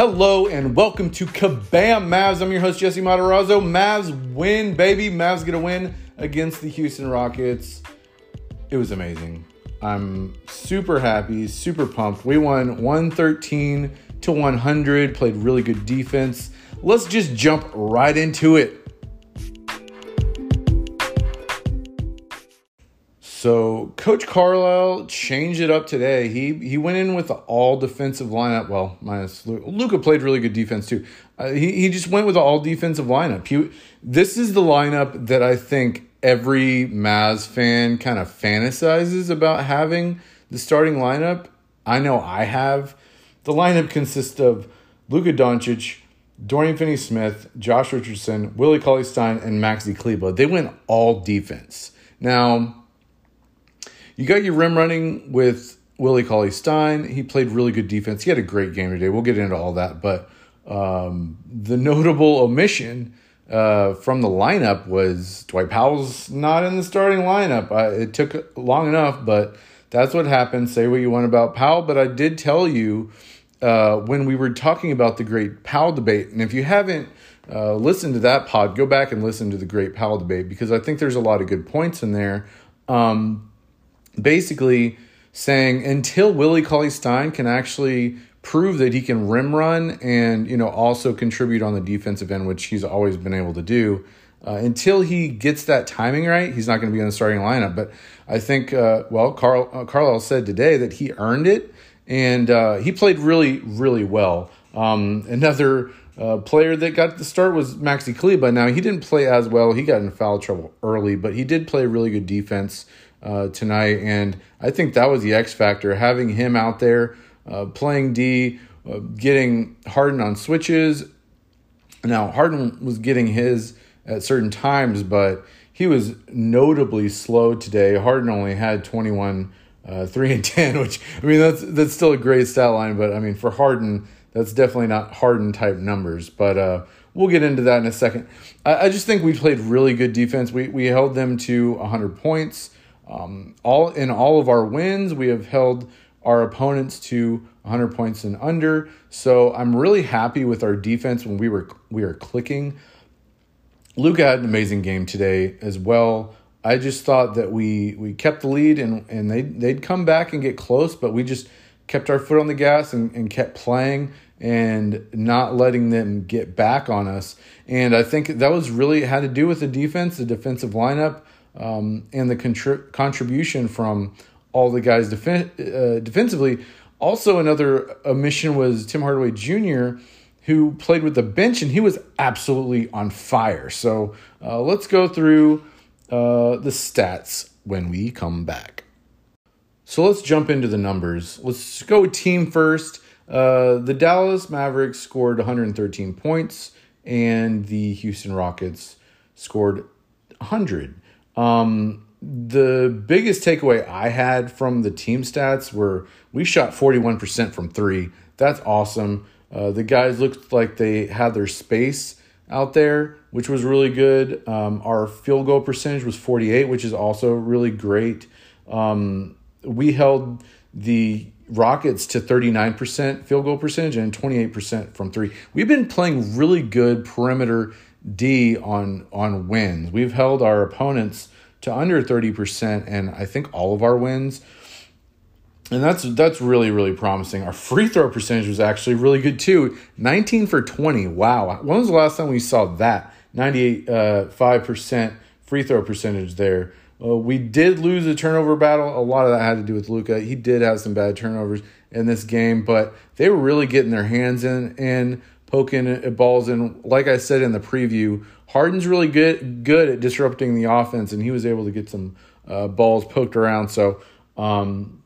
Hello and welcome to Kabam Mavs. I'm your host Jesse Matarazzo. Mavs win, baby. Mavs get a win against the Houston Rockets. It was amazing. I'm super happy, super pumped. We won 113 to 100, played really good defense. Let's just jump right into it. So Coach Carlisle changed it up today. He he went in with the all defensive lineup. Well, minus Luka played really good defense too. Uh, he he just went with the all defensive lineup. He this is the lineup that I think every Mavs fan kind of fantasizes about having the starting lineup. I know I have. The lineup consists of Luka Doncic, Dorian Finney-Smith, Josh Richardson, Willie Cauley-Stein, and Maxi Kleber. They went all defense. Now you got your rim running with Willie Cauley Stein. He played really good defense. He had a great game today. We'll get into all that. But um, the notable omission uh, from the lineup was Dwight Powell's not in the starting lineup. Uh, it took long enough, but that's what happened. Say what you want about Powell, but I did tell you uh, when we were talking about the great Powell debate. And if you haven't uh, listened to that pod, go back and listen to the great Powell debate because I think there's a lot of good points in there. Um, basically saying until Willie Cauley Stein can actually prove that he can rim run and you know also contribute on the defensive end, which he's always been able to do. Uh, until he gets that timing right, he's not going to be in the starting lineup. But I think, uh, well, Carl uh, Carlisle said today that he earned it, and uh, he played really, really well. Um, another uh, player that got the start was Maxi Kleber. Now he didn't play as well; he got in foul trouble early, but he did play really good defense uh, tonight. And I think that was the X factor, having him out there uh, playing D, uh, getting Harden on switches. Now, Harden was getting his at certain times, but he was notably slow today. Harden only had 21, uh, 3 and 10, which, I mean, that's, that's still a great stat line, but I mean, for Harden, that's definitely not Harden type numbers. But, uh, We'll get into that in a second. I, I, just think we played really good defense. We, we held them to 100 points. Um, all in all of our wins, we have held our opponents to 100 points and under. So I'm really happy with our defense when we were we are clicking. Luka had an amazing game today as well. I just thought that we we kept the lead and and they they'd come back and get close, but we just kept our foot on the gas and, and kept playing and not letting them get back on us. And I think that was really had to do with the defense, the defensive lineup um, and the contri- contribution from all the guys uh, defensively. Also, another omission was Tim Hardaway Jr., who played with the bench, and he was absolutely on fire. So uh, let's go through uh, the stats when we come back. So let's jump into the numbers. Let's go team first. Uh, the Dallas Mavericks scored 113 points, and the Houston Rockets scored 100. Um, the biggest takeaway I had from the team stats were we shot 41% from three. That's awesome. Uh, the guys looked like they had their space out there, which was really good. Um, our field goal percentage was 48, which is also really great. Um, we held the Rockets to 39% field goal percentage and 28% from three. We've been playing really good perimeter D on on wins. We've held our opponents to under 30% and I think all of our wins. And that's that's really really promising. Our free throw percentage was actually really good too. 19 for 20. Wow. When was the last time we saw that? 98 uh, 5% free throw percentage there. Uh, we did lose a turnover battle. A lot of that had to do with Luka. He did have some bad turnovers in this game, but they were really getting their hands in and poking balls in. Like I said in the preview, Harden's really good good at disrupting the offense, and he was able to get some uh, balls poked around. So um,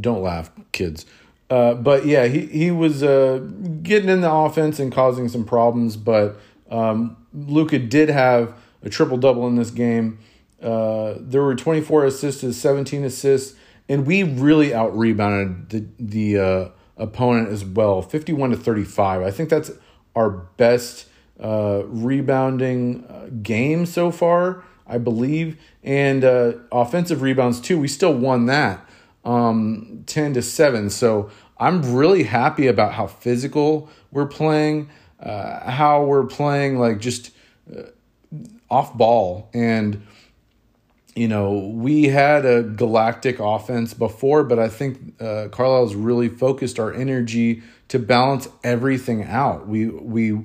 don't laugh, kids. Uh, but yeah, he he was uh, getting in the offense and causing some problems. But um, Luka did have a triple double in this game. Uh, there were 24 assists, 17 assists, and we really out rebounded the the uh, opponent as well, 51 to 35. I think that's our best uh, rebounding uh, game so far, I believe, and uh, offensive rebounds too. We still won that. um, 10 to 7. So I'm really happy about how physical we're playing, uh, how we're playing like just uh, off ball. And, you know, we had a galactic offense before, but I think uh, Carlisle's really focused our energy to balance everything out. We, we,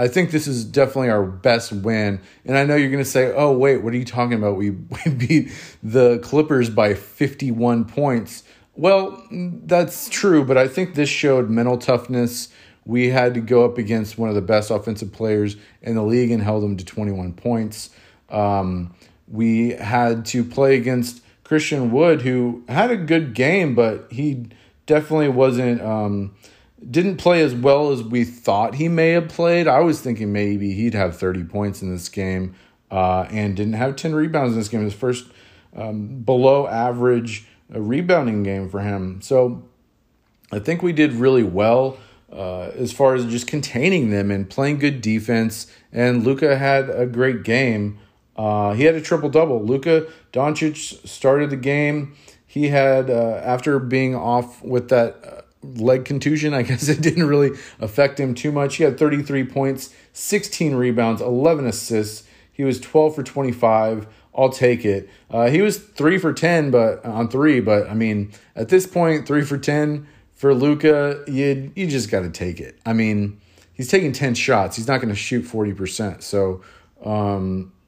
I think this is definitely our best win. And I know you're going to say, oh, wait, what are you talking about? We, we beat the Clippers by 51 points. Well, that's true, but I think this showed mental toughness. We had to go up against one of the best offensive players in the league and held them to 21 points. Um, we had to play against Christian Wood, who had a good game, but he definitely wasn't. Um, didn't play as well as we thought he may have played. I was thinking maybe he'd have 30 points in this game uh, and didn't have 10 rebounds in this game. His first um, below average uh, rebounding game for him. So I think we did really well uh, as far as just containing them and playing good defense. And Luka had a great game. Uh, he had a triple double. Luka Doncic started the game. He had, uh, after being off with that uh, leg contusion. I guess it didn't really affect him too much. He had 33 points, 16 rebounds, 11 assists. He was 12 for 25. I'll take it. Uh, he was three for 10, but on three. But I mean, at this point, three for 10 for Luka, you you just got to take it. I mean, he's taking 10 shots. He's not going to shoot 40 percent. So. Um, uh,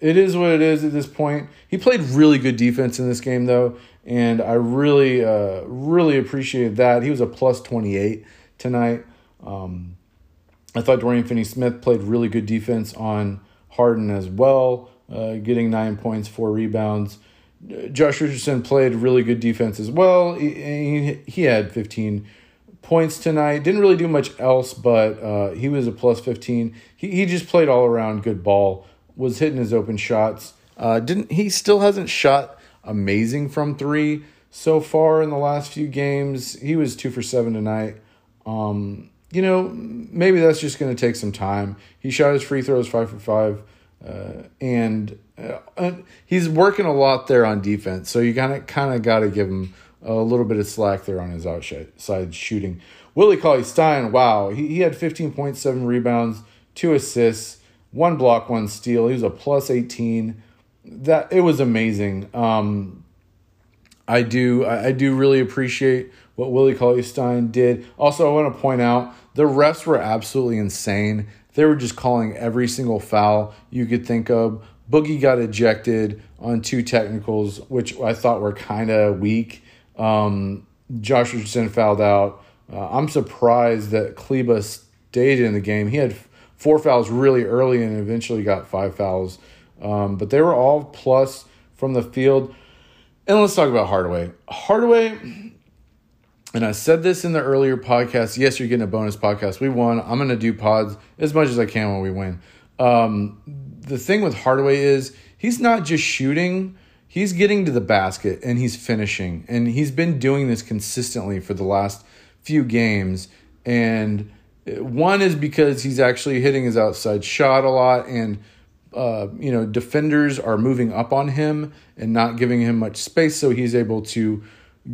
it is what it is at this point. He played really good defense in this game, though and I really, uh, really appreciated that. He was a plus 28 tonight. Um, I thought Dorian Finney Smith played really good defense on Harden as well, uh, getting nine points, four rebounds. Josh Richardson played really good defense as well. He, he had 15 points tonight. Didn't really do much else, but uh, he was a plus 15. He, he just played all around good ball, was hitting his open shots. Uh, didn't he still hasn't shot amazing from three so far in the last few games. He was two for seven tonight. Um, you know, maybe that's just going to take some time. He shot his free throws five for five, uh, and uh, he's working a lot there on defense. So you kind of kind of got to give him a little bit of slack there on his outside shooting. Willie Cauley Stein, wow, he, he had 15.7 rebounds, two assists, one block, one steal. He was a plus 18 that it was amazing. Um, I do I, do really appreciate what Willie Cauley Stein did. Also, I want to point out the refs were absolutely insane. They were just calling every single foul you could think of. Boogie got ejected on two technicals, which I thought were kind of weak. Um, Josh Richardson fouled out. Uh, I'm surprised that Kleber stayed in the game. He had four fouls really early and eventually got five fouls um, but they were all plus from the field. And let's talk about Hardaway. Hardaway, and I said this in the earlier podcast. Yes, you're getting a bonus podcast. We won. I'm going to do pods as much as I can when we win. Um, the thing with Hardaway is he's not just shooting, he's getting to the basket and he's finishing. And he's been doing this consistently for the last few games. And one is because he's actually hitting his outside shot a lot and uh, you know, defenders are moving up on him and not giving him much space, so he's able to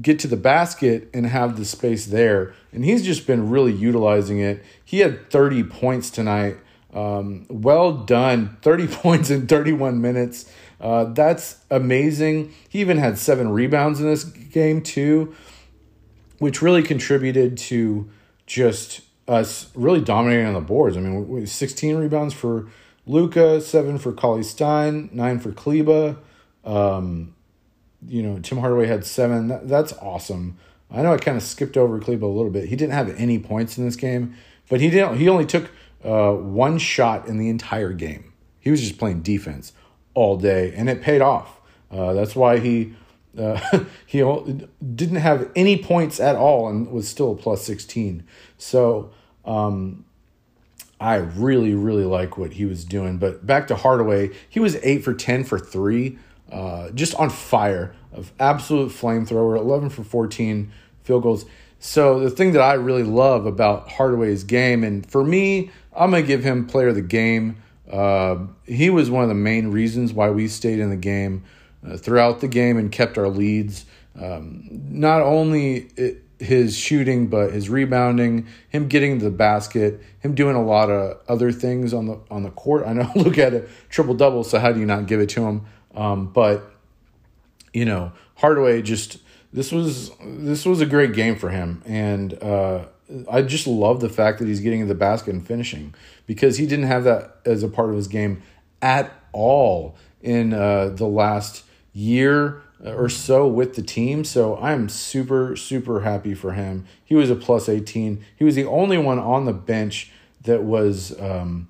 get to the basket and have the space there. And he's just been really utilizing it. He had 30 points tonight. Um, well done. 30 points in 31 minutes. Uh, that's amazing. He even had seven rebounds in this game, too, which really contributed to just us really dominating on the boards. I mean, 16 rebounds for Luka, seven for Cauley Stein, nine for Kleber. Um, you know, Tim Hardaway had seven. That, that's awesome. I know I kind of skipped over Kleber a little bit. He didn't have any points in this game, but he didn't. He only took uh, one shot in the entire game. He was just playing defense all day, and it paid off. Uh, that's why he uh, he didn't have any points at all and was still plus sixteen. So um, I really, really like what he was doing. But back to Hardaway, he was eight for 10 for three, uh, just on fire, of absolute flamethrower, 11 for 14 field goals. So the thing that I really love about Hardaway's game, and for me, I'm going to give him player of the game. Uh, he was one of the main reasons why we stayed in the game uh, throughout the game and kept our leads. um, not only it, his shooting, but his rebounding, him getting the basket, him doing a lot of other things on the on the court. I know, look at it, triple double. So how do you not give it to him? Um, but you know, Hardaway just this was this was a great game for him, and uh, I just love the fact that he's getting in the basket and finishing because he didn't have that as a part of his game at all in uh, the last year or so with the team. So I'm super, super happy for him. He was a plus 18. He was the only one on the bench that was um,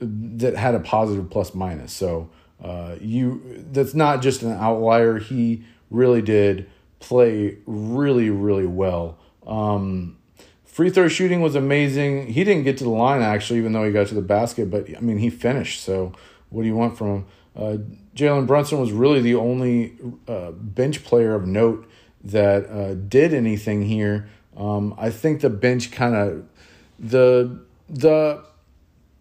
that had a positive plus minus. So uh, you that's not just an outlier. He really did play really, really well. Um, free throw shooting was amazing. He didn't get to the line actually, even though he got to the basket. But I mean, he finished. So what do you want from him? Uh, Jalen Brunson was really the only uh, bench player of note that uh, did anything here. Um, I think the bench kind of the the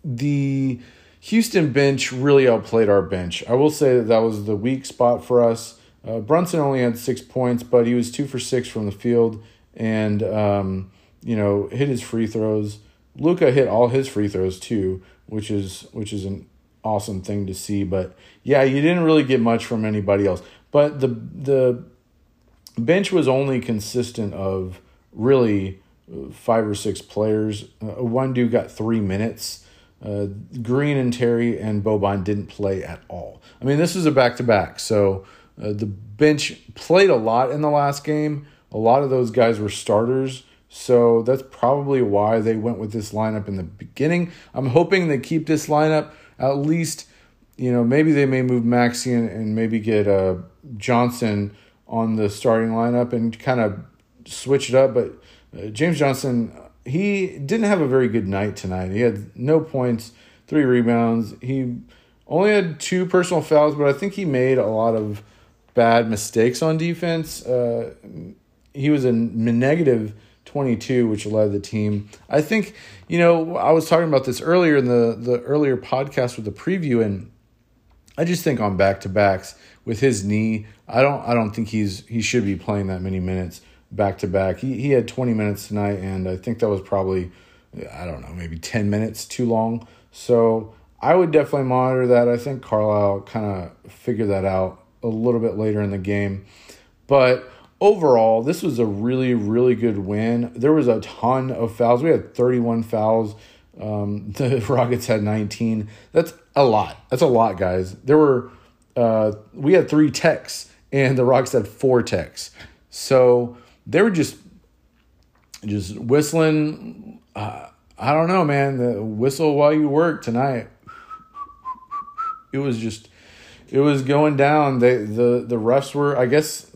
the Houston bench really outplayed our bench. I will say that that was the weak spot for us. Uh, Brunson only had six points, but he was two for six from the field, and um, you know hit his free throws. Luka hit all his free throws too, which is which is an awesome thing to see. But yeah, you didn't really get much from anybody else. But the the bench was only consistent of really uh, five or six players. Uh, one dude got three minutes. Uh, Green and Terry and Boban didn't play at all. I mean, this is a back to back, so uh, the bench played a lot in the last game. A lot of those guys were starters, so that's probably why they went with this lineup in the beginning. I'm hoping they keep this lineup at least, you know, maybe they may move and, and maybe get uh, Johnson on the starting lineup and kind of switch it up. But uh, James Johnson, he didn't have a very good night tonight. He had no points, three rebounds. He only had two personal fouls, but I think he made a lot of bad mistakes on defense. Uh, he was a negative 22, which led the team. I think, you know, I was talking about this earlier in the, the earlier podcast with the preview, and I just think on back to backs with his knee, I don't I don't think he's he should be playing that many minutes back to back. He he had 20 minutes tonight, and I think that was probably I don't know maybe 10 minutes too long. So I would definitely monitor that. I think Carlisle kind of figured that out a little bit later in the game, but overall, this was a really, really good win. There was a ton of fouls. We had 31 fouls. Um, the Rockets had 19. That's a lot. That's a lot, guys. There were, uh, we had three techs, and the Rockets had four techs. So they were just, just whistling. Uh, I don't know, man. The whistle while you work tonight. It was just, it was going down. They the the refs were, I guess,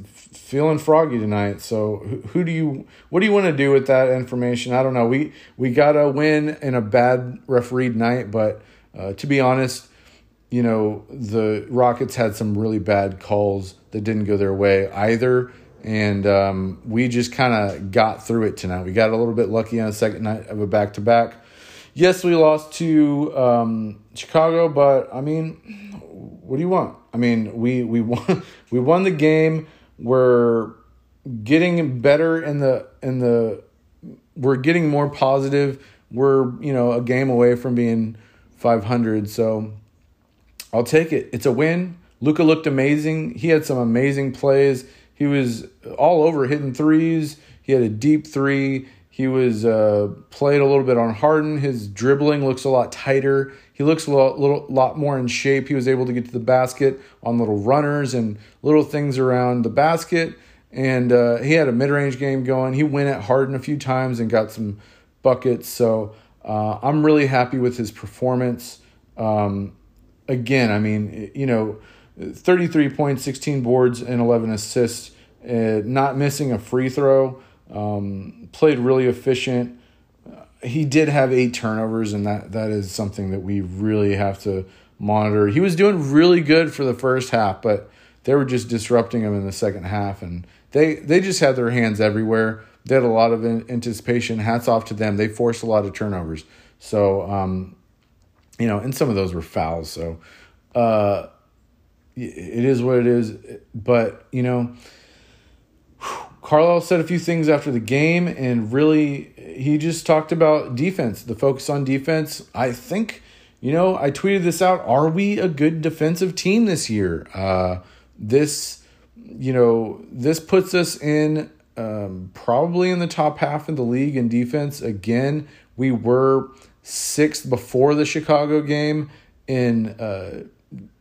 feeling froggy tonight. So who do you what do you want to do with that information? I don't know. We we got a win in a bad refereed night, but uh, to be honest, you know the Rockets had some really bad calls that didn't go their way either, and um, we just kind of got through it tonight. We got a little bit lucky on a second night of a back to back. Yes, we lost to um, Chicago, but I mean, what do you want? I mean, we we won we won the game we're getting better in the in the we're getting more positive. We're, you know, a game away from being 500, so I'll take it. It's a win. Luka looked amazing. He had some amazing plays. He was all over hitting threes. He had a deep three. He was uh, played a little bit on Harden. His dribbling looks a lot tighter. He looks a lot, little, lot more in shape. He was able to get to the basket on little runners and little things around the basket. And uh, he had a mid range game going. He went at Harden a few times and got some buckets. So uh, I'm really happy with his performance. Um, again, I mean, you know, 33 points, 16 boards, and 11 assists, uh, not missing a free throw. Um, played really efficient. He did have eight turnovers, and that that is something that we really have to monitor. He was doing really good for the first half, but they were just disrupting him in the second half, and they they just had their hands everywhere. They had a lot of anticipation. Hats off to them. They forced a lot of turnovers. So, um, you know, and some of those were fouls. So, uh, it is what it is. But you know Carlisle said a few things after the game, and really, he just talked about defense, the focus on defense. I think, you know, I tweeted this out. Are we a good defensive team this year? Uh, this, you know, this puts us in um, probably in the top half of the league in defense. Again, we were sixth before the Chicago game in uh,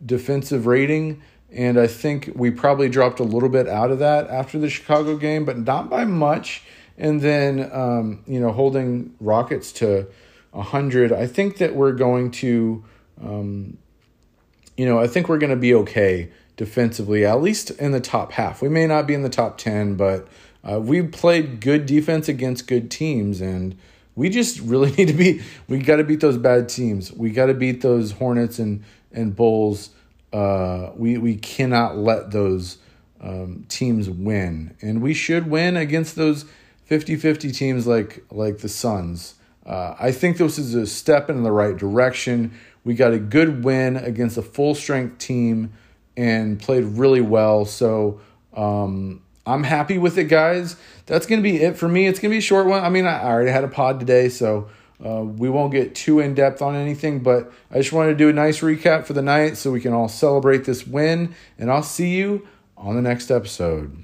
defensive rating. And I think we probably dropped a little bit out of that after the Chicago game, but not by much. And then, um, you know, holding Rockets to 100, I think that we're going to, um, you know, I think we're going to be okay defensively, at least in the top half. We may not be in the top 10, but uh, we played good defense against good teams. And we just really need to be, we got to beat those bad teams. We got to beat those Hornets and, and Bulls uh, we we cannot let those um, teams win, and we should win against those 50-50 teams like like the Suns. Uh, I think this is a step in the right direction. We got a good win against a full strength team and played really well. So um, I'm happy with it, guys. That's to be it for me. It's to be a short one. I mean, I already had a pod today, so uh, we won't get too in depth on anything, but I just wanted to do a nice recap for the night so we can all celebrate this win. And I'll see you on the next episode.